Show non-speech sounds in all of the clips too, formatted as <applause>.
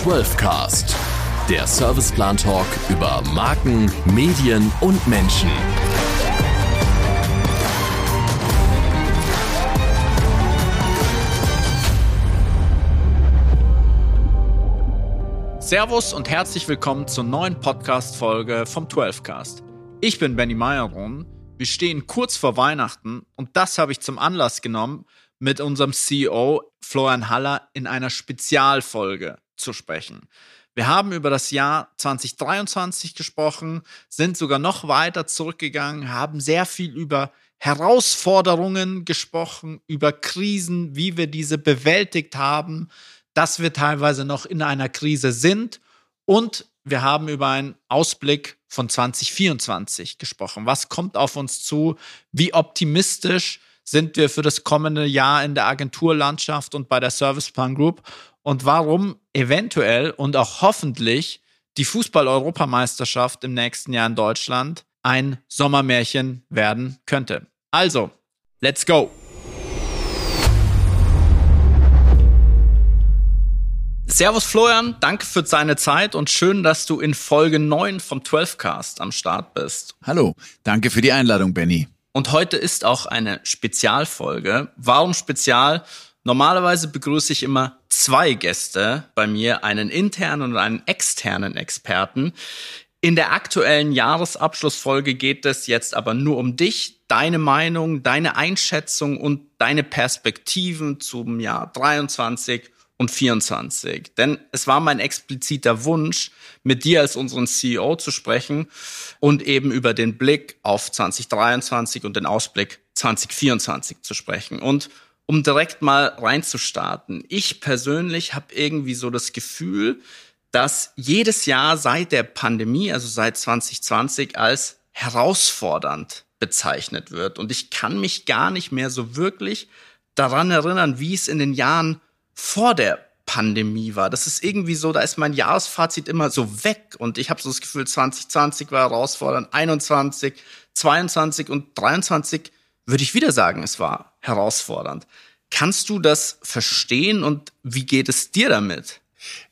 12cast, der Serviceplan Talk über Marken, Medien und Menschen. Servus und herzlich willkommen zur neuen Podcast-Folge vom 12cast. Ich bin Benny Meyerron. Wir stehen kurz vor Weihnachten und das habe ich zum Anlass genommen, mit unserem CEO Florian Haller in einer Spezialfolge zu sprechen. Wir haben über das Jahr 2023 gesprochen, sind sogar noch weiter zurückgegangen, haben sehr viel über Herausforderungen gesprochen, über Krisen, wie wir diese bewältigt haben, dass wir teilweise noch in einer Krise sind und wir haben über einen Ausblick von 2024 gesprochen. Was kommt auf uns zu? Wie optimistisch sind wir für das kommende Jahr in der Agenturlandschaft und bei der Serviceplan Group? Und warum eventuell und auch hoffentlich die Fußball-Europameisterschaft im nächsten Jahr in Deutschland ein Sommermärchen werden könnte. Also, let's go! Servus Florian, danke für deine Zeit und schön, dass du in Folge 9 vom 12cast am Start bist. Hallo, danke für die Einladung, Benny. Und heute ist auch eine Spezialfolge. Warum Spezial? Normalerweise begrüße ich immer zwei Gäste bei mir, einen internen und einen externen Experten. In der aktuellen Jahresabschlussfolge geht es jetzt aber nur um dich, deine Meinung, deine Einschätzung und deine Perspektiven zum Jahr 23 und 24. Denn es war mein expliziter Wunsch, mit dir als unseren CEO zu sprechen und eben über den Blick auf 2023 und den Ausblick 2024 zu sprechen. Und um direkt mal reinzustarten. Ich persönlich habe irgendwie so das Gefühl, dass jedes Jahr seit der Pandemie, also seit 2020, als herausfordernd bezeichnet wird. Und ich kann mich gar nicht mehr so wirklich daran erinnern, wie es in den Jahren vor der Pandemie war. Das ist irgendwie so, da ist mein Jahresfazit immer so weg und ich habe so das Gefühl, 2020 war herausfordernd, 21, 22 und 23 würde ich wieder sagen, es war herausfordernd. Kannst du das verstehen und wie geht es dir damit?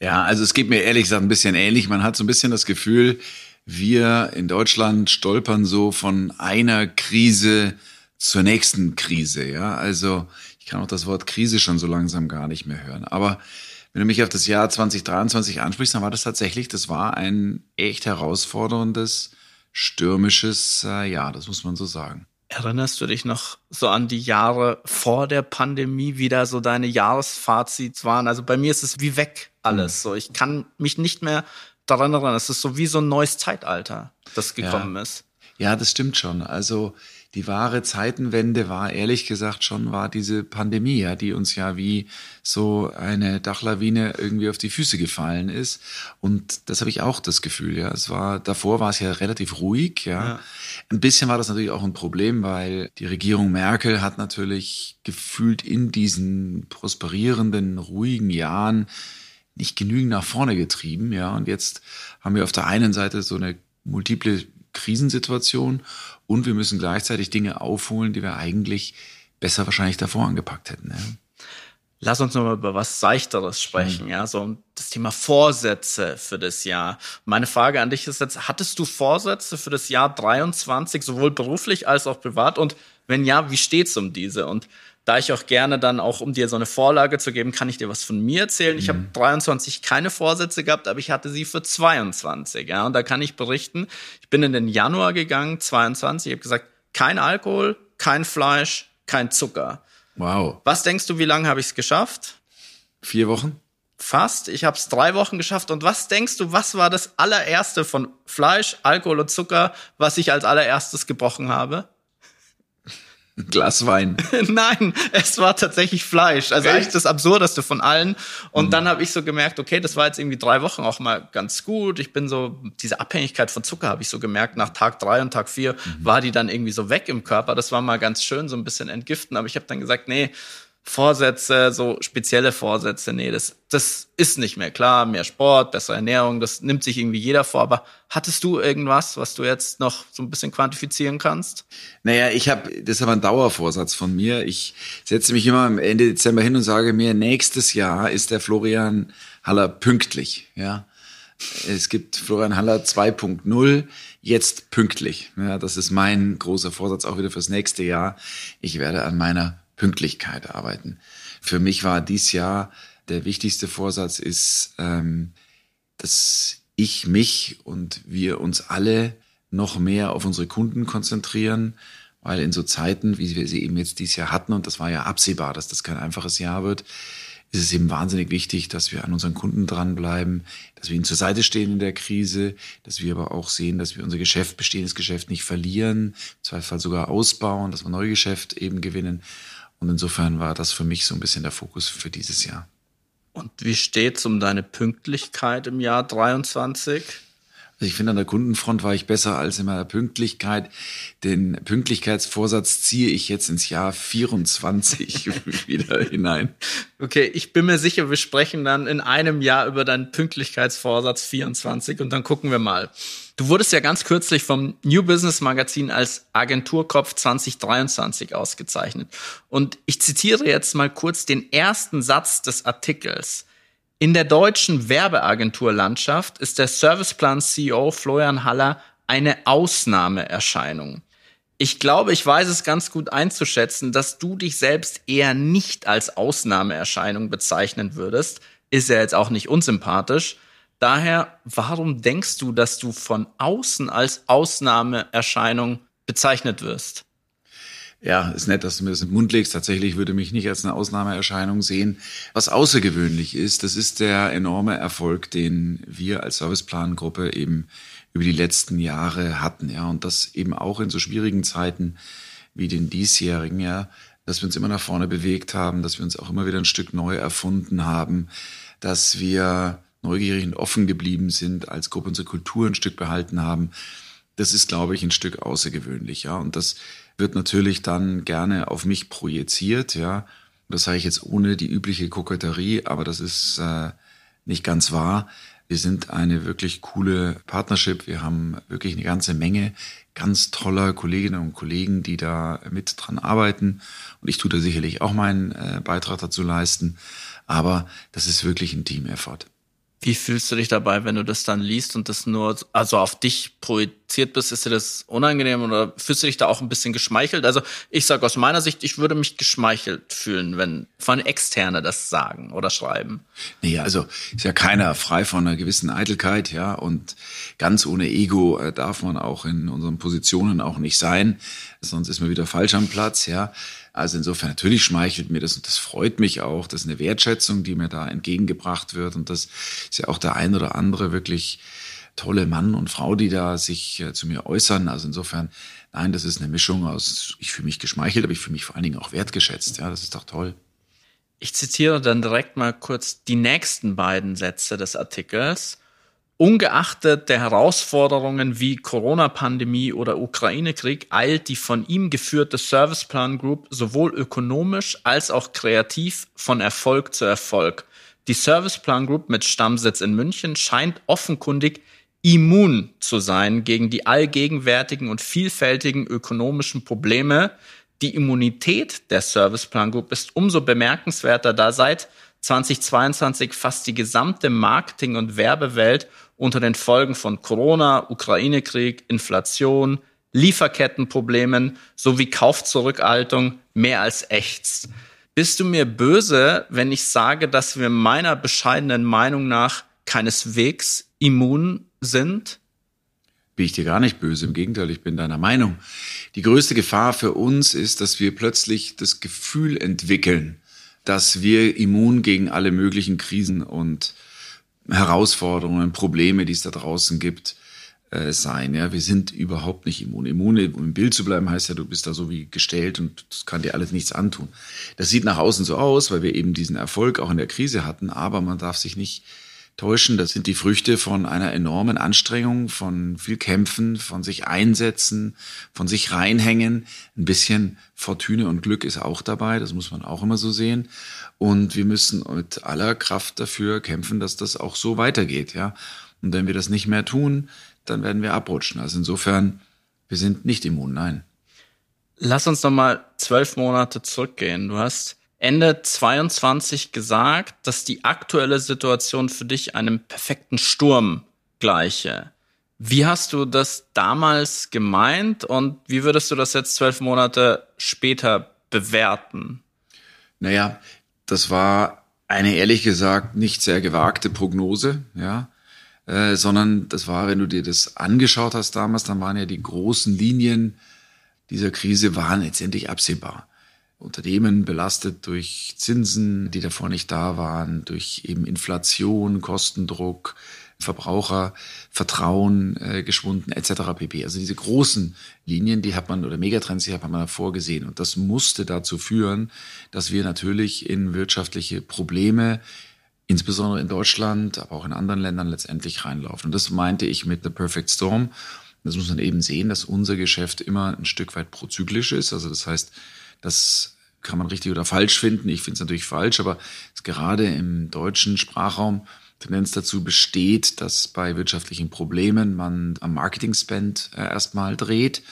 Ja, also es geht mir ehrlich gesagt ein bisschen ähnlich. Man hat so ein bisschen das Gefühl, wir in Deutschland stolpern so von einer Krise zur nächsten Krise. Ja, also kann auch das Wort Krise schon so langsam gar nicht mehr hören. Aber wenn du mich auf das Jahr 2023 ansprichst, dann war das tatsächlich, das war ein echt herausforderndes, stürmisches äh, Jahr, das muss man so sagen. Erinnerst du dich noch so an die Jahre vor der Pandemie, wie da so deine Jahresfazits waren? Also bei mir ist es wie weg alles. Mhm. So, ich kann mich nicht mehr daran erinnern. Es ist so wie so ein neues Zeitalter, das gekommen ja. ist. Ja, das stimmt schon. Also die wahre Zeitenwende war ehrlich gesagt schon war diese Pandemie, ja, die uns ja wie so eine Dachlawine irgendwie auf die Füße gefallen ist. Und das habe ich auch das Gefühl, ja. Es war, davor war es ja relativ ruhig, ja. ja. Ein bisschen war das natürlich auch ein Problem, weil die Regierung Merkel hat natürlich gefühlt in diesen prosperierenden, ruhigen Jahren nicht genügend nach vorne getrieben, ja. Und jetzt haben wir auf der einen Seite so eine multiple Krisensituation und wir müssen gleichzeitig Dinge aufholen, die wir eigentlich besser wahrscheinlich davor angepackt hätten. Ja. Lass uns nochmal über was Seichteres sprechen, mhm. ja, so das Thema Vorsätze für das Jahr. Meine Frage an dich ist jetzt, hattest du Vorsätze für das Jahr 23, sowohl beruflich als auch privat? Und wenn ja, wie steht's um diese? Und da ich auch gerne dann auch, um dir so eine Vorlage zu geben, kann ich dir was von mir erzählen. Ich habe 23 mhm. keine Vorsätze gehabt, aber ich hatte sie für 22. Ja, und da kann ich berichten, ich bin in den Januar gegangen, 22, ich habe gesagt, kein Alkohol, kein Fleisch, kein Zucker. Wow. Was denkst du, wie lange habe ich es geschafft? Vier Wochen? Fast. Ich habe es drei Wochen geschafft. Und was denkst du, was war das allererste von Fleisch, Alkohol und Zucker, was ich als allererstes gebrochen habe? <laughs> Glas Wein. <laughs> Nein, es war tatsächlich Fleisch. Also eigentlich das Absurdeste von allen. Und mhm. dann habe ich so gemerkt, okay, das war jetzt irgendwie drei Wochen auch mal ganz gut. Ich bin so, diese Abhängigkeit von Zucker habe ich so gemerkt. Nach Tag drei und Tag vier mhm. war die dann irgendwie so weg im Körper. Das war mal ganz schön, so ein bisschen entgiften. Aber ich habe dann gesagt, nee, Vorsätze, so spezielle Vorsätze, nee, das, das ist nicht mehr klar. Mehr Sport, bessere Ernährung, das nimmt sich irgendwie jeder vor. Aber hattest du irgendwas, was du jetzt noch so ein bisschen quantifizieren kannst? Naja, ich habe, das ist aber ein Dauervorsatz von mir. Ich setze mich immer am Ende Dezember hin und sage mir, nächstes Jahr ist der Florian Haller pünktlich, ja. Es gibt Florian Haller 2.0, jetzt pünktlich. Ja, das ist mein großer Vorsatz auch wieder fürs nächste Jahr. Ich werde an meiner Pünktlichkeit arbeiten. Für mich war dies Jahr der wichtigste Vorsatz ist, ähm, dass ich mich und wir uns alle noch mehr auf unsere Kunden konzentrieren, weil in so Zeiten, wie wir sie eben jetzt dieses Jahr hatten, und das war ja absehbar, dass das kein einfaches Jahr wird, ist es eben wahnsinnig wichtig, dass wir an unseren Kunden dranbleiben, dass wir ihnen zur Seite stehen in der Krise, dass wir aber auch sehen, dass wir unser Geschäft, bestehendes Geschäft nicht verlieren, im Zweifelsfall sogar ausbauen, dass wir Neugeschäft eben gewinnen. Und insofern war das für mich so ein bisschen der Fokus für dieses Jahr. Und wie steht's um deine Pünktlichkeit im Jahr 23? Also ich finde, an der Kundenfront war ich besser als in meiner Pünktlichkeit. Den Pünktlichkeitsvorsatz ziehe ich jetzt ins Jahr 24 <laughs> wieder hinein. Okay, ich bin mir sicher, wir sprechen dann in einem Jahr über deinen Pünktlichkeitsvorsatz 24 und dann gucken wir mal. Du wurdest ja ganz kürzlich vom New Business Magazin als Agenturkopf 2023 ausgezeichnet. Und ich zitiere jetzt mal kurz den ersten Satz des Artikels. In der deutschen Werbeagenturlandschaft ist der Serviceplan-CEO Florian Haller eine Ausnahmeerscheinung. Ich glaube, ich weiß es ganz gut einzuschätzen, dass du dich selbst eher nicht als Ausnahmeerscheinung bezeichnen würdest. Ist ja jetzt auch nicht unsympathisch. Daher, warum denkst du, dass du von außen als Ausnahmeerscheinung bezeichnet wirst? Ja, ist nett, dass du mir das in den Mund legst. Tatsächlich würde mich nicht als eine Ausnahmeerscheinung sehen. Was außergewöhnlich ist, das ist der enorme Erfolg, den wir als Serviceplangruppe eben über die letzten Jahre hatten, ja, und das eben auch in so schwierigen Zeiten wie den diesjährigen, ja, dass wir uns immer nach vorne bewegt haben, dass wir uns auch immer wieder ein Stück neu erfunden haben, dass wir neugierig und offen geblieben sind, als Gruppe unsere Kultur ein Stück behalten haben. Das ist, glaube ich, ein Stück außergewöhnlich, ja, und das wird natürlich dann gerne auf mich projiziert, ja. Das sage ich jetzt ohne die übliche Koketterie, aber das ist äh, nicht ganz wahr. Wir sind eine wirklich coole Partnership. Wir haben wirklich eine ganze Menge ganz toller Kolleginnen und Kollegen, die da mit dran arbeiten. Und ich tue da sicherlich auch meinen äh, Beitrag dazu leisten. Aber das ist wirklich ein Team-Effort. Wie fühlst du dich dabei, wenn du das dann liest und das nur also auf dich projiziert bist? Ist dir das unangenehm oder fühlst du dich da auch ein bisschen geschmeichelt? Also ich sage aus meiner Sicht, ich würde mich geschmeichelt fühlen, wenn von Externe das sagen oder schreiben. Nee, also ist ja keiner frei von einer gewissen Eitelkeit, ja, und ganz ohne Ego äh, darf man auch in unseren Positionen auch nicht sein, sonst ist man wieder falsch am Platz, ja. Also insofern natürlich schmeichelt mir das und das freut mich auch. Das ist eine Wertschätzung, die mir da entgegengebracht wird. Und das ist ja auch der ein oder andere wirklich tolle Mann und Frau, die da sich äh, zu mir äußern. Also insofern, nein, das ist eine Mischung aus, ich fühle mich geschmeichelt, aber ich fühle mich vor allen Dingen auch wertgeschätzt. Ja, das ist doch toll. Ich zitiere dann direkt mal kurz die nächsten beiden Sätze des Artikels. Ungeachtet der Herausforderungen wie Corona-Pandemie oder Ukraine-Krieg eilt die von ihm geführte Serviceplan Group sowohl ökonomisch als auch kreativ von Erfolg zu Erfolg. Die Serviceplan Group mit Stammsitz in München scheint offenkundig immun zu sein gegen die allgegenwärtigen und vielfältigen ökonomischen Probleme. Die Immunität der Serviceplan Group ist umso bemerkenswerter, da seit 2022 fast die gesamte Marketing- und Werbewelt unter den Folgen von Corona, Ukraine-Krieg, Inflation, Lieferkettenproblemen sowie Kaufzurückhaltung mehr als ächzt. Bist du mir böse, wenn ich sage, dass wir meiner bescheidenen Meinung nach keineswegs immun sind? Bin ich dir gar nicht böse, im Gegenteil, ich bin deiner Meinung. Die größte Gefahr für uns ist, dass wir plötzlich das Gefühl entwickeln, dass wir immun gegen alle möglichen Krisen und Herausforderungen, Probleme, die es da draußen gibt, äh, sein. Ja, wir sind überhaupt nicht immun. Immun, um im Bild zu bleiben, heißt ja, du bist da so wie gestellt und das kann dir alles nichts antun. Das sieht nach außen so aus, weil wir eben diesen Erfolg auch in der Krise hatten, aber man darf sich nicht täuschen. Das sind die Früchte von einer enormen Anstrengung, von viel Kämpfen, von sich einsetzen, von sich reinhängen. Ein bisschen Fortune und Glück ist auch dabei, das muss man auch immer so sehen. Und wir müssen mit aller Kraft dafür kämpfen, dass das auch so weitergeht, ja. Und wenn wir das nicht mehr tun, dann werden wir abrutschen. Also insofern, wir sind nicht immun, nein. Lass uns noch mal zwölf Monate zurückgehen. Du hast Ende 22 gesagt, dass die aktuelle Situation für dich einem perfekten Sturm gleiche. Wie hast du das damals gemeint und wie würdest du das jetzt zwölf Monate später bewerten? Naja, das war eine ehrlich gesagt nicht sehr gewagte Prognose, ja, äh, sondern das war, wenn du dir das angeschaut hast damals, dann waren ja die großen Linien dieser Krise waren letztendlich absehbar. Unternehmen belastet durch Zinsen, die davor nicht da waren, durch eben Inflation, Kostendruck, Verbrauchervertrauen äh, geschwunden etc. pp. Also diese großen Linien, die hat man oder Megatrends, die hat man davor gesehen und das musste dazu führen, dass wir natürlich in wirtschaftliche Probleme insbesondere in Deutschland, aber auch in anderen Ländern letztendlich reinlaufen. Und das meinte ich mit The Perfect Storm. Das muss man eben sehen, dass unser Geschäft immer ein Stück weit prozyklisch ist. Also das heißt, das kann man richtig oder falsch finden. Ich finde es natürlich falsch, aber es gerade im deutschen Sprachraum Tendenz dazu besteht, dass bei wirtschaftlichen Problemen man am Marketing-Spend äh, erstmal dreht.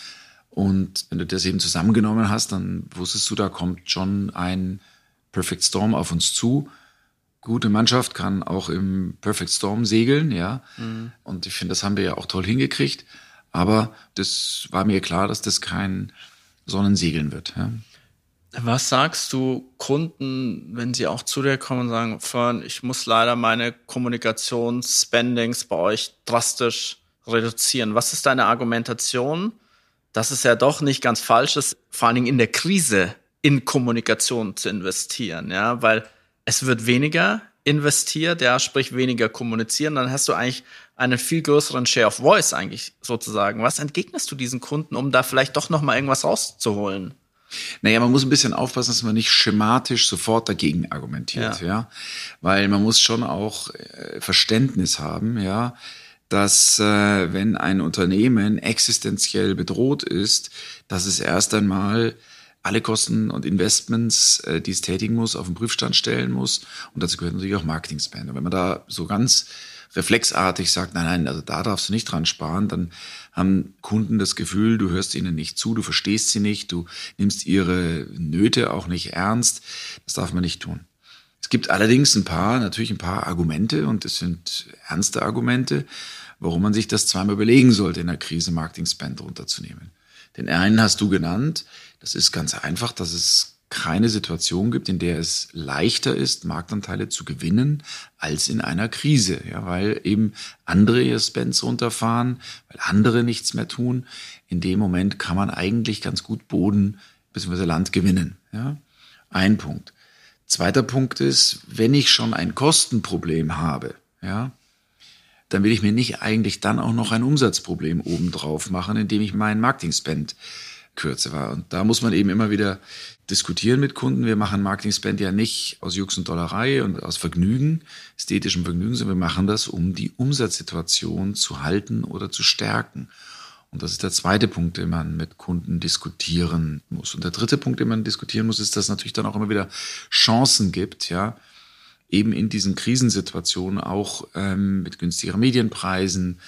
Und wenn du das eben zusammengenommen hast, dann wusstest du, da kommt schon ein Perfect Storm auf uns zu. Gute Mannschaft kann auch im Perfect Storm segeln, ja. Mhm. Und ich finde, das haben wir ja auch toll hingekriegt. Aber das war mir klar, dass das kein Sonnensegeln wird. Ja. Was sagst du Kunden, wenn sie auch zu dir kommen und sagen, Fern, ich muss leider meine Kommunikationsspendings bei euch drastisch reduzieren? Was ist deine Argumentation, dass es ja doch nicht ganz falsch ist, vor allen Dingen in der Krise in Kommunikation zu investieren, ja, weil es wird weniger investiert, ja, sprich weniger kommunizieren, dann hast du eigentlich einen viel größeren Share of Voice eigentlich sozusagen. Was entgegnest du diesen Kunden, um da vielleicht doch noch mal irgendwas rauszuholen? Naja, man muss ein bisschen aufpassen, dass man nicht schematisch sofort dagegen argumentiert, ja. ja? Weil man muss schon auch äh, Verständnis haben, ja, dass äh, wenn ein Unternehmen existenziell bedroht ist, dass es erst einmal alle Kosten und Investments, äh, die es tätigen muss, auf den Prüfstand stellen muss. Und dazu gehört natürlich auch Marketing-Spend. Und wenn man da so ganz reflexartig sagt, nein, nein, also da darfst du nicht dran sparen, dann haben Kunden das Gefühl, du hörst ihnen nicht zu, du verstehst sie nicht, du nimmst ihre Nöte auch nicht ernst. Das darf man nicht tun. Es gibt allerdings ein paar, natürlich ein paar Argumente und es sind ernste Argumente, warum man sich das zweimal überlegen sollte, in der Krise Marketing Spend runterzunehmen. Den einen hast du genannt, das ist ganz einfach, dass es keine Situation gibt, in der es leichter ist, Marktanteile zu gewinnen, als in einer Krise, ja, weil eben andere ihr Spends runterfahren, weil andere nichts mehr tun. In dem Moment kann man eigentlich ganz gut Boden bzw. Land gewinnen. Ja. Ein Punkt. Zweiter Punkt ist, wenn ich schon ein Kostenproblem habe, ja, dann will ich mir nicht eigentlich dann auch noch ein Umsatzproblem obendrauf machen, indem ich meinen Marketing-Spend kürze war. Und da muss man eben immer wieder diskutieren mit Kunden. Wir machen Marketing Spend ja nicht aus Jux und Dollerei und aus Vergnügen, ästhetischem Vergnügen, sondern wir machen das, um die Umsatzsituation zu halten oder zu stärken. Und das ist der zweite Punkt, den man mit Kunden diskutieren muss. Und der dritte Punkt, den man diskutieren muss, ist, dass es natürlich dann auch immer wieder Chancen gibt, ja, eben in diesen Krisensituationen auch ähm, mit günstigeren Medienpreisen,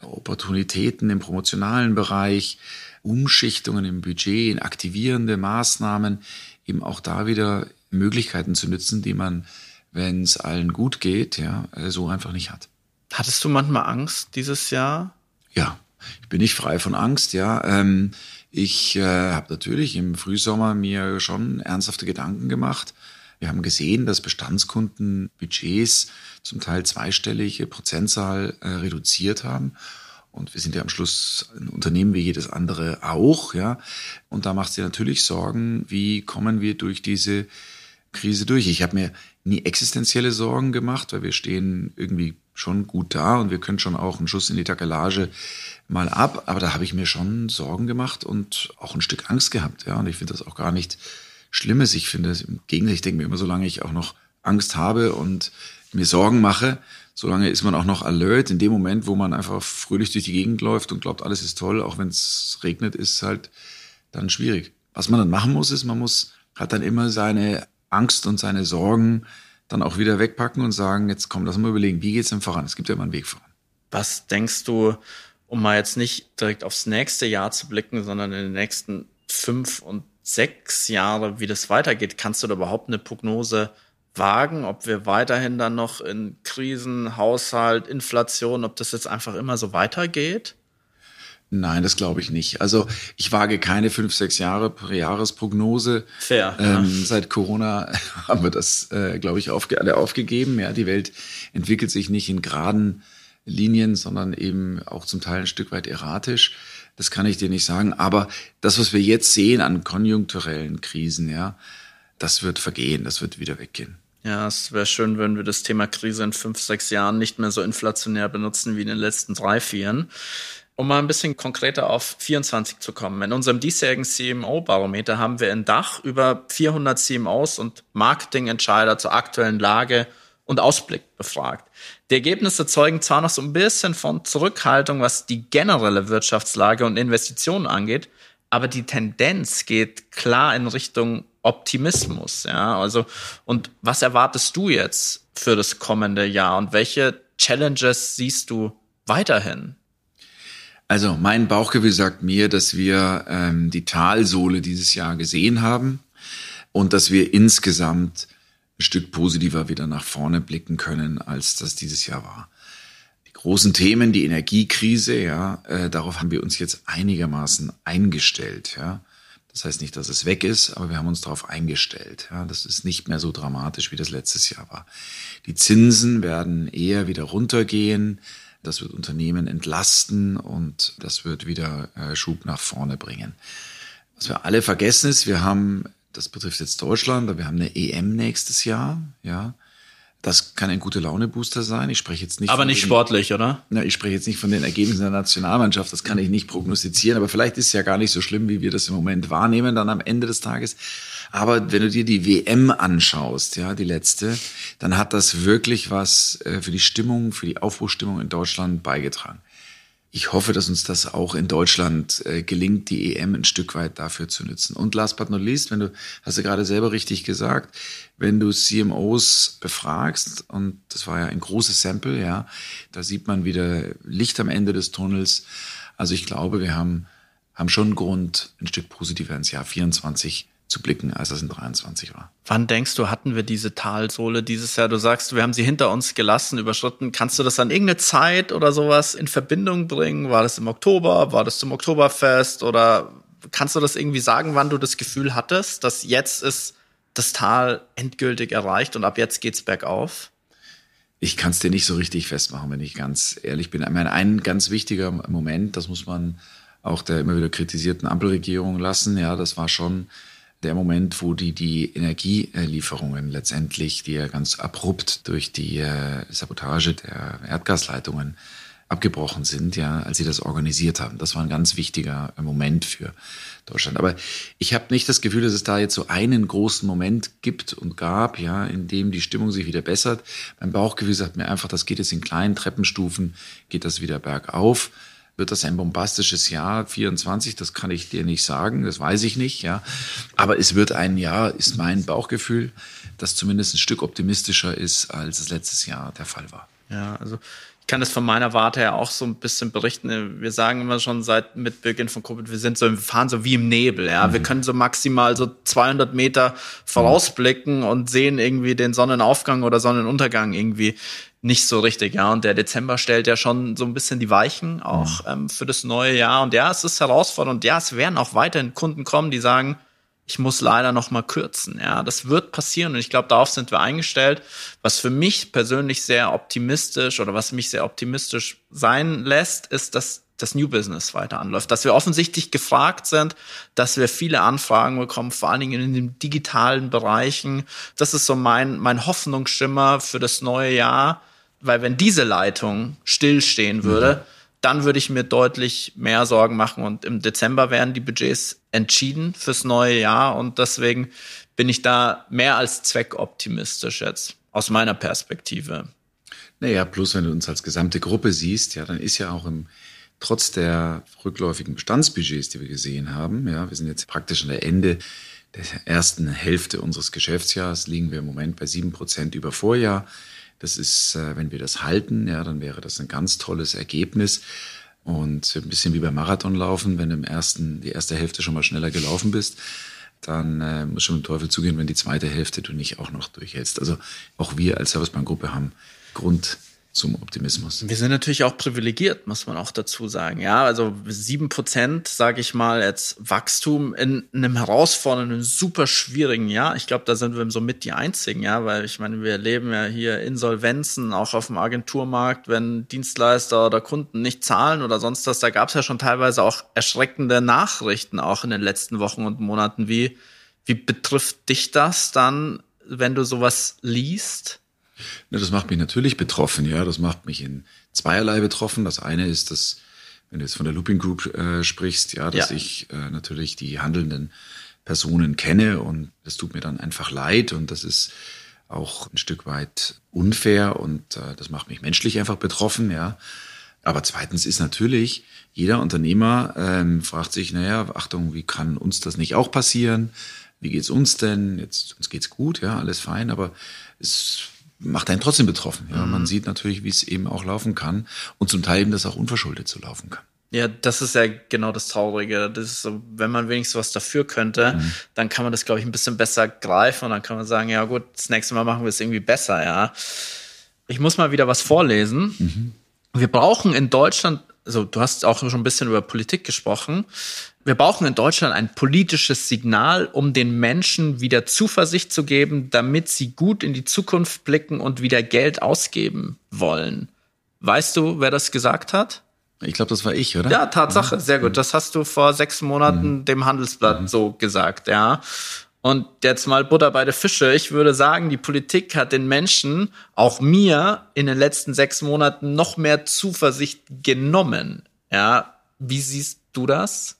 Opportunitäten im promotionalen Bereich, Umschichtungen im Budget, in aktivierende Maßnahmen, eben auch da wieder Möglichkeiten zu nutzen, die man, wenn es allen gut geht, ja, so einfach nicht hat. Hattest du manchmal Angst dieses Jahr? Ja, ich bin nicht frei von Angst, ja. Ähm, ich äh, habe natürlich im Frühsommer mir schon ernsthafte Gedanken gemacht. Wir haben gesehen, dass Bestandskunden Budgets zum Teil zweistellige Prozentzahl äh, reduziert haben. Und wir sind ja am Schluss ein Unternehmen wie jedes andere auch, ja. Und da macht sie natürlich Sorgen, wie kommen wir durch diese Krise durch. Ich habe mir nie existenzielle Sorgen gemacht, weil wir stehen irgendwie schon gut da und wir können schon auch einen Schuss in die Takelage mal ab. Aber da habe ich mir schon Sorgen gemacht und auch ein Stück Angst gehabt, ja. Und ich finde das auch gar nicht Schlimmes. Ich finde es im Gegenteil, ich denke mir immer, solange ich auch noch Angst habe und mir Sorgen mache, solange ist man auch noch alert. In dem Moment, wo man einfach fröhlich durch die Gegend läuft und glaubt, alles ist toll, auch wenn es regnet, ist halt dann schwierig. Was man dann machen muss, ist, man muss hat dann immer seine Angst und seine Sorgen dann auch wieder wegpacken und sagen, jetzt komm, lass mal überlegen, wie geht's denn voran? Es gibt ja immer einen Weg voran. Was denkst du, um mal jetzt nicht direkt aufs nächste Jahr zu blicken, sondern in den nächsten fünf und sechs Jahre, wie das weitergeht, kannst du da überhaupt eine Prognose wagen, ob wir weiterhin dann noch in Krisen, Haushalt, Inflation, ob das jetzt einfach immer so weitergeht? Nein, das glaube ich nicht. Also ich wage keine fünf, sechs Jahre Jahresprognose. Fair. Ähm, ja. Seit Corona <laughs> haben wir das, äh, glaube ich, aufge alle aufgegeben. Ja, die Welt entwickelt sich nicht in geraden Linien, sondern eben auch zum Teil ein Stück weit erratisch. Das kann ich dir nicht sagen. Aber das, was wir jetzt sehen an konjunkturellen Krisen, ja, das wird vergehen, das wird wieder weggehen. Ja, es wäre schön, wenn wir das Thema Krise in fünf, sechs Jahren nicht mehr so inflationär benutzen wie in den letzten drei, vieren. Um mal ein bisschen konkreter auf 24 zu kommen. In unserem diesjährigen CMO-Barometer haben wir in Dach über 400 CMOs und Marketingentscheider zur aktuellen Lage und Ausblick befragt. Die Ergebnisse zeugen zwar noch so ein bisschen von Zurückhaltung, was die generelle Wirtschaftslage und Investitionen angeht, aber die Tendenz geht klar in Richtung Optimismus, ja. Also, und was erwartest du jetzt für das kommende Jahr und welche Challenges siehst du weiterhin? Also, mein Bauchgefühl sagt mir, dass wir ähm, die Talsohle dieses Jahr gesehen haben und dass wir insgesamt ein Stück positiver wieder nach vorne blicken können, als das dieses Jahr war. Die großen Themen, die Energiekrise, ja, äh, darauf haben wir uns jetzt einigermaßen eingestellt, ja. Das heißt nicht, dass es weg ist, aber wir haben uns darauf eingestellt. Ja, das ist nicht mehr so dramatisch, wie das letztes Jahr war. Die Zinsen werden eher wieder runtergehen. Das wird Unternehmen entlasten und das wird wieder äh, Schub nach vorne bringen. Was wir alle vergessen ist, wir haben das betrifft jetzt Deutschland, wir haben eine EM nächstes Jahr, ja. Das kann ein gute Laune-Booster sein. Ich spreche jetzt nicht. Aber nicht den, sportlich, oder? Na, ich spreche jetzt nicht von den Ergebnissen der Nationalmannschaft. Das kann ich nicht prognostizieren. Aber vielleicht ist es ja gar nicht so schlimm, wie wir das im Moment wahrnehmen, dann am Ende des Tages. Aber wenn du dir die WM anschaust, ja, die letzte, dann hat das wirklich was äh, für die Stimmung, für die Aufbruchstimmung in Deutschland beigetragen ich hoffe, dass uns das auch in Deutschland äh, gelingt, die EM ein Stück weit dafür zu nutzen. Und last but not least, wenn du, hast du gerade selber richtig gesagt, wenn du CMOs befragst, und das war ja ein großes Sample, ja, da sieht man wieder Licht am Ende des Tunnels. Also ich glaube, wir haben, haben schon Grund, ein Stück positiver ins Jahr 24 zu blicken, als das in 23 war. Wann denkst du, hatten wir diese Talsohle dieses Jahr? Du sagst, wir haben sie hinter uns gelassen, überschritten. Kannst du das an irgendeine Zeit oder sowas in Verbindung bringen? War das im Oktober? War das zum Oktoberfest? Oder kannst du das irgendwie sagen, wann du das Gefühl hattest, dass jetzt ist das Tal endgültig erreicht und ab jetzt geht's bergauf? Ich kann es dir nicht so richtig festmachen, wenn ich ganz ehrlich bin. Ich meine, ein ganz wichtiger Moment, das muss man auch der immer wieder kritisierten Ampelregierung lassen. Ja, das war schon der Moment, wo die die Energielieferungen letztendlich, die ja ganz abrupt durch die äh, Sabotage der Erdgasleitungen abgebrochen sind, ja, als sie das organisiert haben. Das war ein ganz wichtiger Moment für Deutschland. Aber ich habe nicht das Gefühl, dass es da jetzt so einen großen Moment gibt und gab, ja, in dem die Stimmung sich wieder bessert. Mein Bauchgefühl sagt mir einfach, das geht jetzt in kleinen Treppenstufen, geht das wieder bergauf. Wird das ein bombastisches Jahr 24? Das kann ich dir nicht sagen, das weiß ich nicht, ja. Aber es wird ein Jahr, ist mein Bauchgefühl, das zumindest ein Stück optimistischer ist, als es letztes Jahr der Fall war. Ja, also ich kann das von meiner Warte her auch so ein bisschen berichten. Wir sagen immer schon seit mit Beginn von Covid, wir sind so, wir fahren so wie im Nebel, ja. Mhm. Wir können so maximal so 200 Meter vorausblicken mhm. und sehen irgendwie den Sonnenaufgang oder Sonnenuntergang irgendwie nicht so richtig, ja. Und der Dezember stellt ja schon so ein bisschen die Weichen auch mhm. ähm, für das neue Jahr. Und ja, es ist herausfordernd. Und ja, es werden auch weiterhin Kunden kommen, die sagen, ich muss leider noch mal kürzen. Ja, das wird passieren und ich glaube, darauf sind wir eingestellt. Was für mich persönlich sehr optimistisch oder was mich sehr optimistisch sein lässt, ist, dass das New Business weiter anläuft, dass wir offensichtlich gefragt sind, dass wir viele Anfragen bekommen, vor allen Dingen in den digitalen Bereichen. Das ist so mein mein Hoffnungsschimmer für das neue Jahr weil wenn diese Leitung stillstehen würde, mhm. dann würde ich mir deutlich mehr Sorgen machen. Und im Dezember werden die Budgets entschieden fürs neue Jahr. Und deswegen bin ich da mehr als zweckoptimistisch jetzt, aus meiner Perspektive. Naja, plus wenn du uns als gesamte Gruppe siehst, ja, dann ist ja auch im, trotz der rückläufigen Bestandsbudgets, die wir gesehen haben, ja, wir sind jetzt praktisch an der Ende der ersten Hälfte unseres Geschäftsjahres, liegen wir im Moment bei sieben Prozent über Vorjahr. Das ist, äh, wenn wir das halten, ja, dann wäre das ein ganz tolles Ergebnis. Und ein bisschen wie beim Marathonlaufen, wenn du im ersten, die erste Hälfte schon mal schneller gelaufen bist, dann äh, muss schon mit dem Teufel zugehen, wenn die zweite Hälfte du nicht auch noch durchhältst. Also auch wir als Servicebankgruppe haben Grund zum Optimismus. Wir sind natürlich auch privilegiert, muss man auch dazu sagen. Ja, also sieben Prozent, sage ich mal, als Wachstum in einem herausfordernden, super schwierigen Jahr. Ich glaube, da sind wir somit die einzigen, ja, weil ich meine, wir erleben ja hier Insolvenzen auch auf dem Agenturmarkt, wenn Dienstleister oder Kunden nicht zahlen oder sonst was. Da gab es ja schon teilweise auch erschreckende Nachrichten auch in den letzten Wochen und Monaten. Wie wie betrifft dich das dann, wenn du sowas liest? Ja, das macht mich natürlich betroffen, ja. Das macht mich in zweierlei betroffen. Das eine ist, dass, wenn du jetzt von der Looping Group äh, sprichst, ja, dass ja. ich äh, natürlich die handelnden Personen kenne und das tut mir dann einfach leid und das ist auch ein Stück weit unfair und äh, das macht mich menschlich einfach betroffen, ja. Aber zweitens ist natürlich, jeder Unternehmer ähm, fragt sich, naja, Achtung, wie kann uns das nicht auch passieren? Wie geht's uns denn? Jetzt uns geht's gut, ja, alles fein, aber es macht einen trotzdem betroffen. Ja, mhm. man sieht natürlich, wie es eben auch laufen kann und zum Teil eben das auch unverschuldet so laufen kann. Ja, das ist ja genau das Traurige. Das ist so, wenn man wenigstens was dafür könnte, mhm. dann kann man das, glaube ich, ein bisschen besser greifen und dann kann man sagen, ja gut, das nächste Mal machen wir es irgendwie besser, ja. Ich muss mal wieder was vorlesen. Mhm. Wir brauchen in Deutschland, also du hast auch schon ein bisschen über Politik gesprochen. Wir brauchen in Deutschland ein politisches Signal, um den Menschen wieder Zuversicht zu geben, damit sie gut in die Zukunft blicken und wieder Geld ausgeben wollen. Weißt du, wer das gesagt hat? Ich glaube, das war ich, oder? Ja, Tatsache, sehr gut. Das hast du vor sechs Monaten mhm. dem Handelsblatt mhm. so gesagt, ja. Und jetzt mal Butter bei der Fische. Ich würde sagen, die Politik hat den Menschen, auch mir, in den letzten sechs Monaten noch mehr Zuversicht genommen. Ja, wie siehst du das?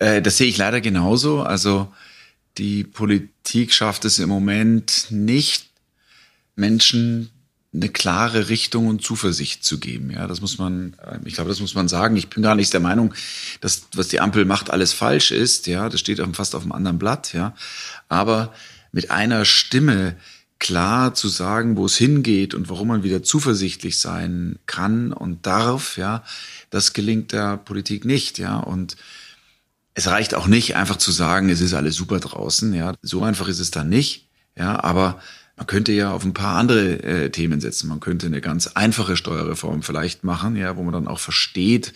Äh, das sehe ich leider genauso. Also die Politik schafft es im Moment nicht, Menschen eine klare Richtung und Zuversicht zu geben. Ja, das muss man, äh, ich glaube, das muss man sagen. Ich bin gar nicht der Meinung, dass was die Ampel macht, alles falsch ist. Ja, das steht fast auf einem anderen Blatt. Ja, aber mit einer Stimme klar zu sagen, wo es hingeht und warum man wieder zuversichtlich sein kann und darf. Ja, das gelingt der Politik nicht. Ja, und es reicht auch nicht, einfach zu sagen, es ist alles super draußen. Ja, so einfach ist es dann nicht. Ja, aber man könnte ja auf ein paar andere äh, Themen setzen. Man könnte eine ganz einfache Steuerreform vielleicht machen, ja, wo man dann auch versteht,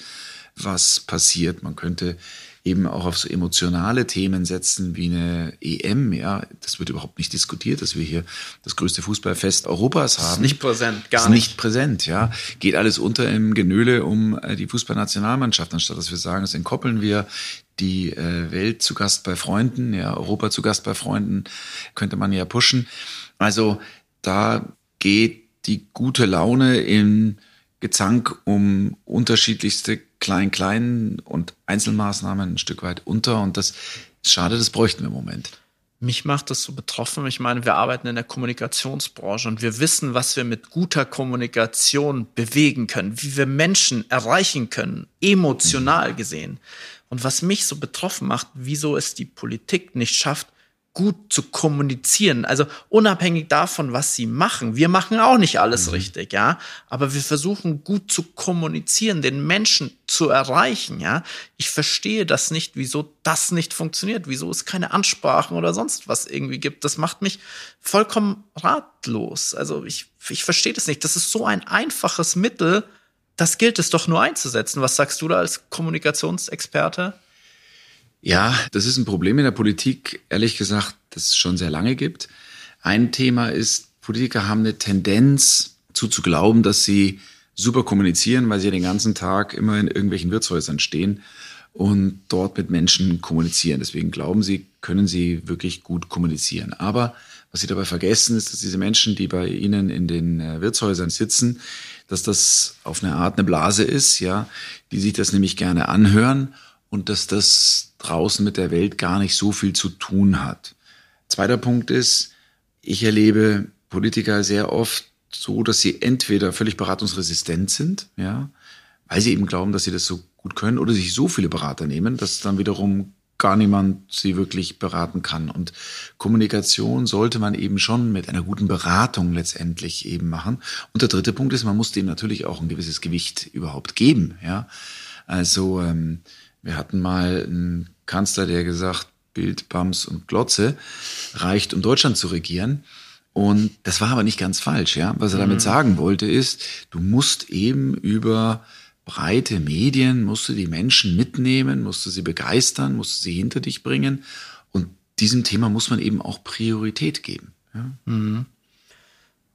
was passiert. Man könnte eben auch auf so emotionale Themen setzen wie eine EM. Ja, das wird überhaupt nicht diskutiert, dass wir hier das größte Fußballfest Europas haben. Ist nicht präsent, gar ist nicht. nicht präsent, ja. Geht alles unter im Genöle um äh, die Fußballnationalmannschaft, anstatt dass wir sagen, das entkoppeln wir die äh, Welt zu Gast bei Freunden, ja, Europa zu Gast bei Freunden, könnte man ja pushen. Also da geht die gute Laune in Gezank um unterschiedlichste Klein-Klein und Einzelmaßnahmen ein Stück weit unter. Und das ist schade, das bräuchten wir im Moment. Mich macht das so betroffen. Ich meine, wir arbeiten in der Kommunikationsbranche und wir wissen, was wir mit guter Kommunikation bewegen können, wie wir Menschen erreichen können, emotional mhm. gesehen. Und was mich so betroffen macht, wieso es die Politik nicht schafft, gut zu kommunizieren. Also unabhängig davon, was sie machen. Wir machen auch nicht alles mhm. richtig, ja. Aber wir versuchen gut zu kommunizieren, den Menschen zu erreichen, ja. Ich verstehe das nicht, wieso das nicht funktioniert, wieso es keine Ansprachen oder sonst was irgendwie gibt. Das macht mich vollkommen ratlos. Also ich, ich verstehe das nicht. Das ist so ein einfaches Mittel. Das gilt es doch nur einzusetzen. Was sagst du da als Kommunikationsexperte? Ja, das ist ein Problem in der Politik, ehrlich gesagt, das es schon sehr lange gibt. Ein Thema ist, Politiker haben eine Tendenz zu, zu glauben, dass sie super kommunizieren, weil sie den ganzen Tag immer in irgendwelchen Wirtshäusern stehen und dort mit Menschen kommunizieren. Deswegen glauben sie, können sie wirklich gut kommunizieren. Aber was sie dabei vergessen, ist, dass diese Menschen, die bei ihnen in den äh, Wirtshäusern sitzen, dass das auf eine Art eine Blase ist, ja, die sich das nämlich gerne anhören und dass das draußen mit der Welt gar nicht so viel zu tun hat. Zweiter Punkt ist, ich erlebe Politiker sehr oft so, dass sie entweder völlig beratungsresistent sind, ja, weil sie eben glauben, dass sie das so gut können, oder sich so viele Berater nehmen, dass dann wiederum gar niemand sie wirklich beraten kann. Und Kommunikation sollte man eben schon mit einer guten Beratung letztendlich eben machen. Und der dritte Punkt ist, man muss dem natürlich auch ein gewisses Gewicht überhaupt geben. Ja, also ähm, wir hatten mal einen Kanzler, der gesagt, Bild, Bams und Glotze reicht, um Deutschland zu regieren. Und das war aber nicht ganz falsch, ja. Was er damit mhm. sagen wollte, ist, du musst eben über breite Medien, musst du die Menschen mitnehmen, musst du sie begeistern, musst du sie hinter dich bringen. Und diesem Thema muss man eben auch Priorität geben. Ja? Mhm.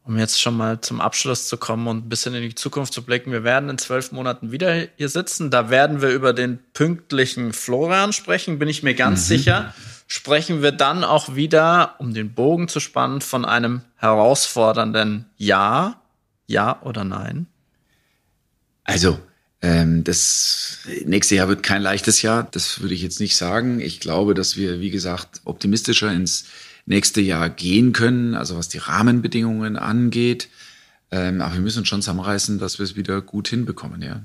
Um jetzt schon mal zum Abschluss zu kommen und ein bisschen in die Zukunft zu blicken. Wir werden in zwölf Monaten wieder hier sitzen. Da werden wir über den pünktlichen Florian sprechen, bin ich mir ganz mhm. sicher sprechen wir dann auch wieder, um den Bogen zu spannen, von einem herausfordernden Ja, Ja oder Nein? Also, ähm, das nächste Jahr wird kein leichtes Jahr, das würde ich jetzt nicht sagen. Ich glaube, dass wir, wie gesagt, optimistischer ins nächste Jahr gehen können, also was die Rahmenbedingungen angeht. Ähm, aber wir müssen uns schon zusammenreißen, dass wir es wieder gut hinbekommen, ja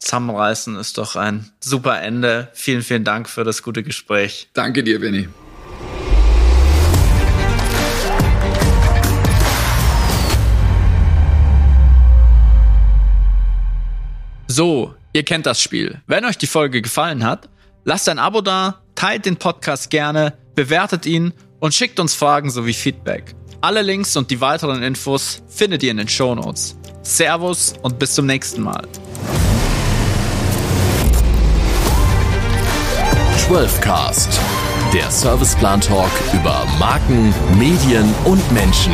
zusammenreißen ist doch ein super Ende. Vielen, vielen Dank für das gute Gespräch. Danke dir, Benny. So, ihr kennt das Spiel. Wenn euch die Folge gefallen hat, lasst ein Abo da, teilt den Podcast gerne, bewertet ihn und schickt uns Fragen sowie Feedback. Alle Links und die weiteren Infos findet ihr in den Shownotes. Servus und bis zum nächsten Mal. 12 Cast. Der Serviceplan Talk über Marken, Medien und Menschen.